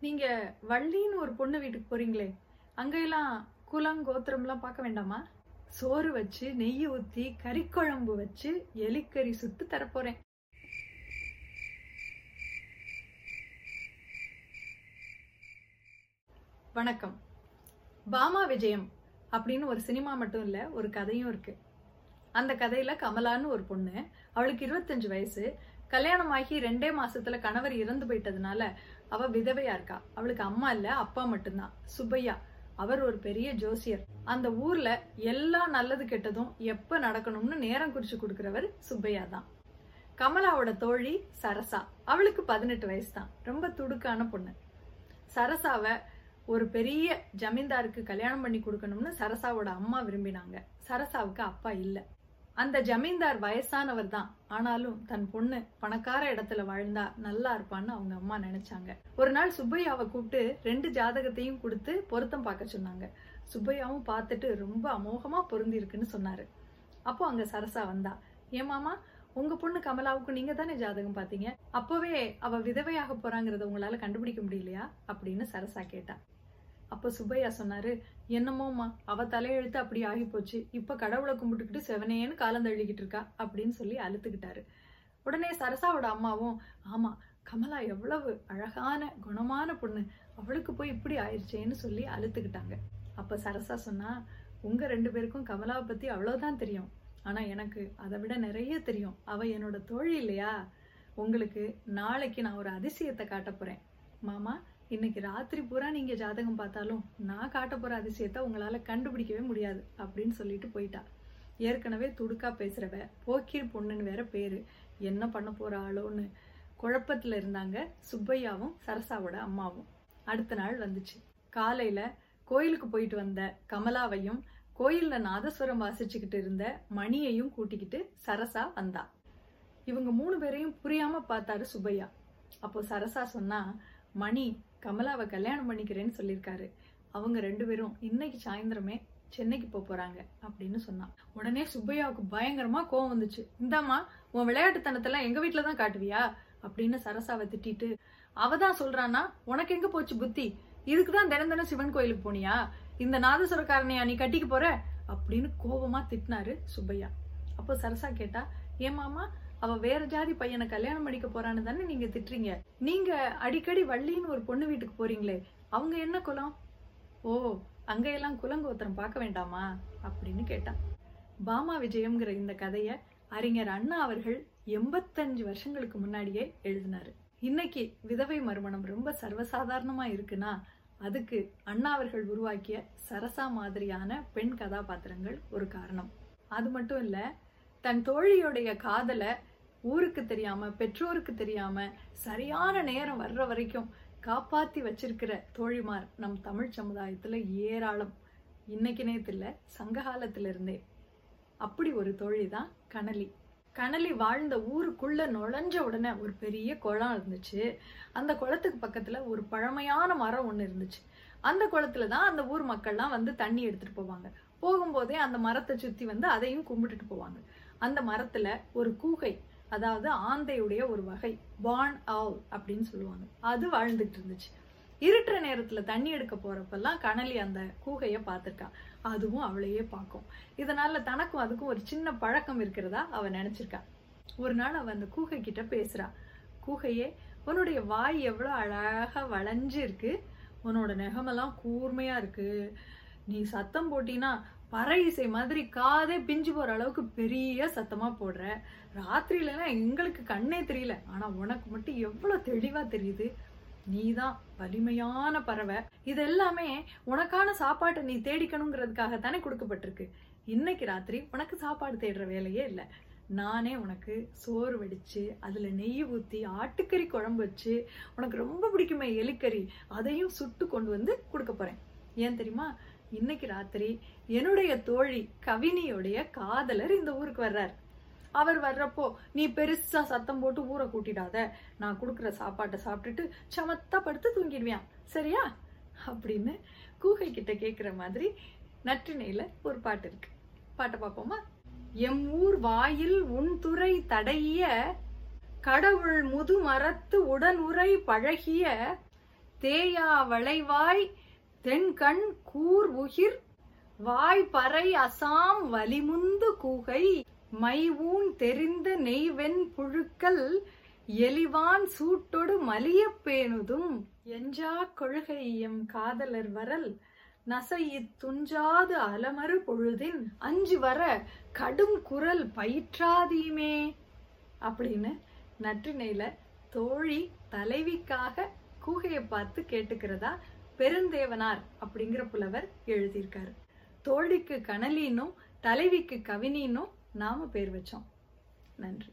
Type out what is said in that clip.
நீங்க வள்ளின்னு ஒரு பொண்ணு வீட்டுக்கு போறீங்களே அங்கெல்லாம் குலம் கோத்திரம்லாம் பார்க்க வேண்டாமா? சோறு வச்சு நெய் ஊத்தி கறிக்குழம்பு வச்சு எலிக்கறி சுட்டு தரப்போறேன். வணக்கம். பாமா விஜயம் அப்படின்னு ஒரு சினிமா மட்டும் இல்ல ஒரு கதையும் இருக்கு. அந்த கதையில கமலான்னு ஒரு பொண்ணு அவளுக்கு இருபத்தஞ்சு வயசு. கல்யாணம் ஆகி ரெண்டே மாசத்துல கணவர் இறந்து போயிட்டதுனால அவ விதவையா இருக்கா? அவளுக்கு அம்மா இல்ல அப்பா மட்டும்தான். சுப்பையா அவர் ஒரு பெரிய ஜோசியர். அந்த ஊர்ல எல்லா நல்லது கெட்டதும் எப்ப நடக்கணும்னு நேரம் குறிச்சு கொடுக்கிறவர் சுப்பையா தான் கமலாவோட தோழி சரசா. அவளுக்கு பதினெட்டு வயசு தான் ரொம்ப துடுக்கான பொண்ணு. சரசாவை ஒரு பெரிய ஜமீன்தாருக்கு கல்யாணம் பண்ணி கொடுக்கணும்னு சரசாவோட அம்மா விரும்பினாங்க. சரசாவுக்கு அப்பா இல்லை. அந்த ஜமீன்தார் வயசானவர் தான். ஆனாலும் தன் பொண்ணு பணக்கார இடத்துல வாழ்ந்தா நல்லா இருப்பான்னு அவங்க அம்மா நினைச்சாங்க. ஒரு நாள் சுப்பையாவை கூப்பிட்டு ரெண்டு ஜாதகத்தையும் கொடுத்து பொருத்தம் பார்க்க சொன்னாங்க. சுப்பையாவும் பார்த்துட்டு ரொம்ப அமோகமா பொருந்தி இருக்குன்னு சொன்னாரு. அப்போ அங்க சரசா வந்தா. ஏன் மாமா உங்க பொண்ணு கமலாவுக்கு நீங்க தானே ஜாதகம் பாத்தீங்க அப்பவே அவ விதவையாக போறாங்கறத உங்களால கண்டுபிடிக்க முடியலையா? அப்படின்னு சரசா கேட்டா. அப்போ சுப்பையா சொன்னாரு என்னமோமா அவ தலையெழுத்து அப்படி ஆகி போச்சு இப்ப கடவுளை கும்பிட்டுக்கிட்டு செவனேன்னு காலம் தள்ளிக்கிட்டு இருக்கா? அப்படின்னு சொல்லி அழுத்துக்கிட்டாரு. உடனே சரசாவோட அம்மாவும் ஆமா கமலா எவ்வளவு அழகான குணமான பொண்ணு. அவளுக்கு போய் இப்படி ஆயிடுச்சேன்னு சொல்லி அழுத்துக்கிட்டாங்க. அப்ப சரசா சொன்னா உங்க ரெண்டு பேருக்கும் கமலாவை பத்தி அவ்வளவுதான் தெரியும். ஆனா எனக்கு அதை விட நிறைய தெரியும். அவ என்னோட தோழி இல்லையா? உங்களுக்கு நாளைக்கு நான் ஒரு அதிசயத்தை காட்ட போறேன். மாமா இன்னைக்கு ராத்திரி பூரா நீங்க ஜாதகம் பார்த்தாலும் நான் காட்ட போற அதிசயத்தை உங்களால கண்டுபிடிக்கவே முடியாது அப்படின்னு சொல்லிட்டு போயிட்டா. ஏற்கனவே துடுக்கா பேசுறவ போக்கீர் பொண்ணுன்னு வேற பேரு. என்ன பண்ண போற ஆளோன்னு குழப்பத்துல இருந்தாங்க சுப்பையாவும் சரசாவோட அம்மாவும். அடுத்த நாள் வந்துச்சு. காலையில கோயிலுக்கு போயிட்டு வந்த கமலாவையும் கோயில்ல நாதஸ்வரம் வாசிச்சுக்கிட்டு இருந்த மணியையும் கூட்டிக்கிட்டு சரசா வந்தா. இவங்க மூணு பேரையும் புரியாம பார்த்தாரு சுப்பையா. அப்போ சரசா சொன்னா மணி கமலாவை கல்யாணம் பண்ணிக்கிறேன்னு சொல்லியிருக்காரு. அவங்க ரெண்டு பேரும் இன்னைக்கு சாயந்தரமே சென்னைக்கு போக போறாங்க அப்படின்னு சொன்னான். உடனே சுப்பையாவுக்கு பயங்கரமா கோவம் வந்துச்சு. இந்தாம்மா உன் விளையாட்டுத்தனத்தெல்லாம் எங்க வீட்டுல தான் காட்டுவியா? அப்படின்னு சரசாவை திட்டிட்டு அவ தான் சொல்றானா உனக்கு எங்க போச்சு புத்தி? இதுக்கு தான் தினம் தினம் சிவன் கோயிலுக்கு போனியா? இந்த நாதஸ்வரக்காரனையா நீ கட்டிக்க போற? அப்படின்னு கோபமா திட்டினாரு சுப்பையா. அப்போ சரசா கேட்டா ஏன் மாமா அவ வேற ஜாதி பையனை கல்யாணம் பண்ணிக்க போறான்னு தானே நீங்க திட்டுறீங்க. நீங்க அடிக்கடி வள்ளின்னு ஒரு பொண்ணு வீட்டுக்கு போறீங்களே அவங்க என்ன குலம்? ஓ அங்கையெல்லாம் குலங்கோத்திரம் பார்க்க வேண்டாமா? அப்படின்னு கேட்டான் பாமா விஜயம்ங்கிற இந்த கதைய அறிஞர் அண்ணா அவர்கள் எண்பத்தஞ்சு வருஷங்களுக்கு முன்னாடியே எழுதினாரு. இன்னைக்கு விதவை மறுமணம் ரொம்ப சர்வசாதாரணமா இருக்குன்னா அதுக்கு அண்ணா அவர்கள் உருவாக்கிய சரசா மாதிரியான பெண் கதாபாத்திரங்கள் ஒரு காரணம். அது மட்டும் இல்ல தன் தோழியுடைய காதலை ஊருக்கு தெரியாம பெற்றோருக்கு தெரியாம சரியான நேரம் வர்ற வரைக்கும் காப்பாத்தி வச்சிருக்கிற தோழிமார் நம் தமிழ் சமுதாயத்துல ஏராளம். இன்னைக்கு நேத்து சங்ககாலத்துல இருந்தே. அப்படி ஒரு தோழி தான் கனலி. கனலி வாழ்ந்த ஊருக்குள்ள நுழைஞ்ச உடனே ஒரு பெரிய குளம் இருந்துச்சு. அந்த குளத்துக்கு பக்கத்துல ஒரு பழமையான மரம் ஒண்ணு இருந்துச்சு. அந்த குளத்துல தான் அந்த ஊர் மக்கள்லாம் வந்து தண்ணி எடுத்துட்டு போவாங்க. போகும்போதே அந்த மரத்தை சுத்தி வந்து அதையும் கும்பிட்டுட்டு போவாங்க. அந்த மரத்துல ஒரு கூகை அதாவது ஆந்தையுடைய ஒரு வகை பான் ஆவ் அப்படின்னு சொல்லுவாங்க. அது வாழ்ந்துட்டு இருந்துச்சு. இருட்டுற நேரத்துல தண்ணி எடுக்க போறப்பெல்லாம் கனலி அந்த கூகைய பார்த்துருக்கா. அதுவும் அவளையே பார்க்கும். இதனால தனக்கும் அதுக்கும் ஒரு சின்ன பழக்கம் இருக்கிறதா அவ நினைச்சிருக்கா. ஒரு நாள் அவ அந்த கூகை கிட்ட பேசுறா. கூகையே உன்னுடைய வாய் எவ்வளோ அழகா வளைஞ்சு இருக்கு உன்னோட நெகமெல்லாம் கூர்மையா இருக்கு. நீ சத்தம் போட்டீங்கன்னா பறை இசை மாதிரி காதே பிஞ்சு போற அளவுக்கு பெரிய சத்தமா போடுற. ராத்திரியிலலாம் எங்களுக்கு கண்ணே தெரியல. ஆனா உனக்கு மட்டும் எவ்வளவு தெளிவா தெரியுது? நீதான் வலிமையான பறவை. இது எல்லாமே உனக்கான சாப்பாட்டை நீ தேடிக்கணுங்கிறதுக்காக தானே கொடுக்கப்பட்டிருக்கு. இன்னைக்கு ராத்திரி உனக்கு சாப்பாடு தேடுற வேலையே இல்லை. நானே உனக்கு சோறு வடிச்சு அதுல நெய் ஊத்தி ஆட்டுக்கறி குழம்பு வச்சு உனக்கு ரொம்ப பிடிக்குமே எலிக்கறி அதையும் சுட்டு கொண்டு வந்து கொடுக்க போறேன். ஏன் தெரியுமா? இன்னைக்கு ராத்திரி என்னுடைய தோழி கவினியுடைய காதலர் இந்த ஊருக்கு வர்றார். அவர் வர்றப்போ நீ பெருசா சத்தம் போட்டு ஊரை கூட்டிடாத. நான் கொடுக்குற சாப்பாட்டை சாப்பிட்டுட்டு சமத்தா படுத்து தூங்கிடுவியான் சரியா? அப்படின்னு கூகை கிட்ட கேக்குற மாதிரி நற்றினையில ஒரு பாட்டு இருக்கு. பாட்டை பார்ப்போமா? எம் ஊர் வாயில் உன் துறை தடைய கடவுள் முதுமரத்து உரை பழகிய தேயா வளைவாய் தென்கண் கூர் உகிர் வாய் பறை அசாம் வலிமுந்து கூகை மைவூன் தெரிந்த நெய்வெண் புழுக்கள் எலிவான் சூட்டொடு மலியப் பேணுதும். எஞ்சா கொள்கை எம் காதலர் வரல் நசையித் துஞ்சாது அலமறு பொழுதின். அஞ்சு வர கடும் குரல் பயிற்றாதீமே. அப்படின்னு நற்றினையில தோழி தலைவிக்காக கூகையை பார்த்து கேட்டுக்கிறதா? பெருந்தேவனார் அப்படிங்கிற புலவர் எழுதியிருக்காரு. தோழிக்கு கனலினும் தலைவிக்கு கவினினும் நாம பேர் வச்சோம். நன்றி.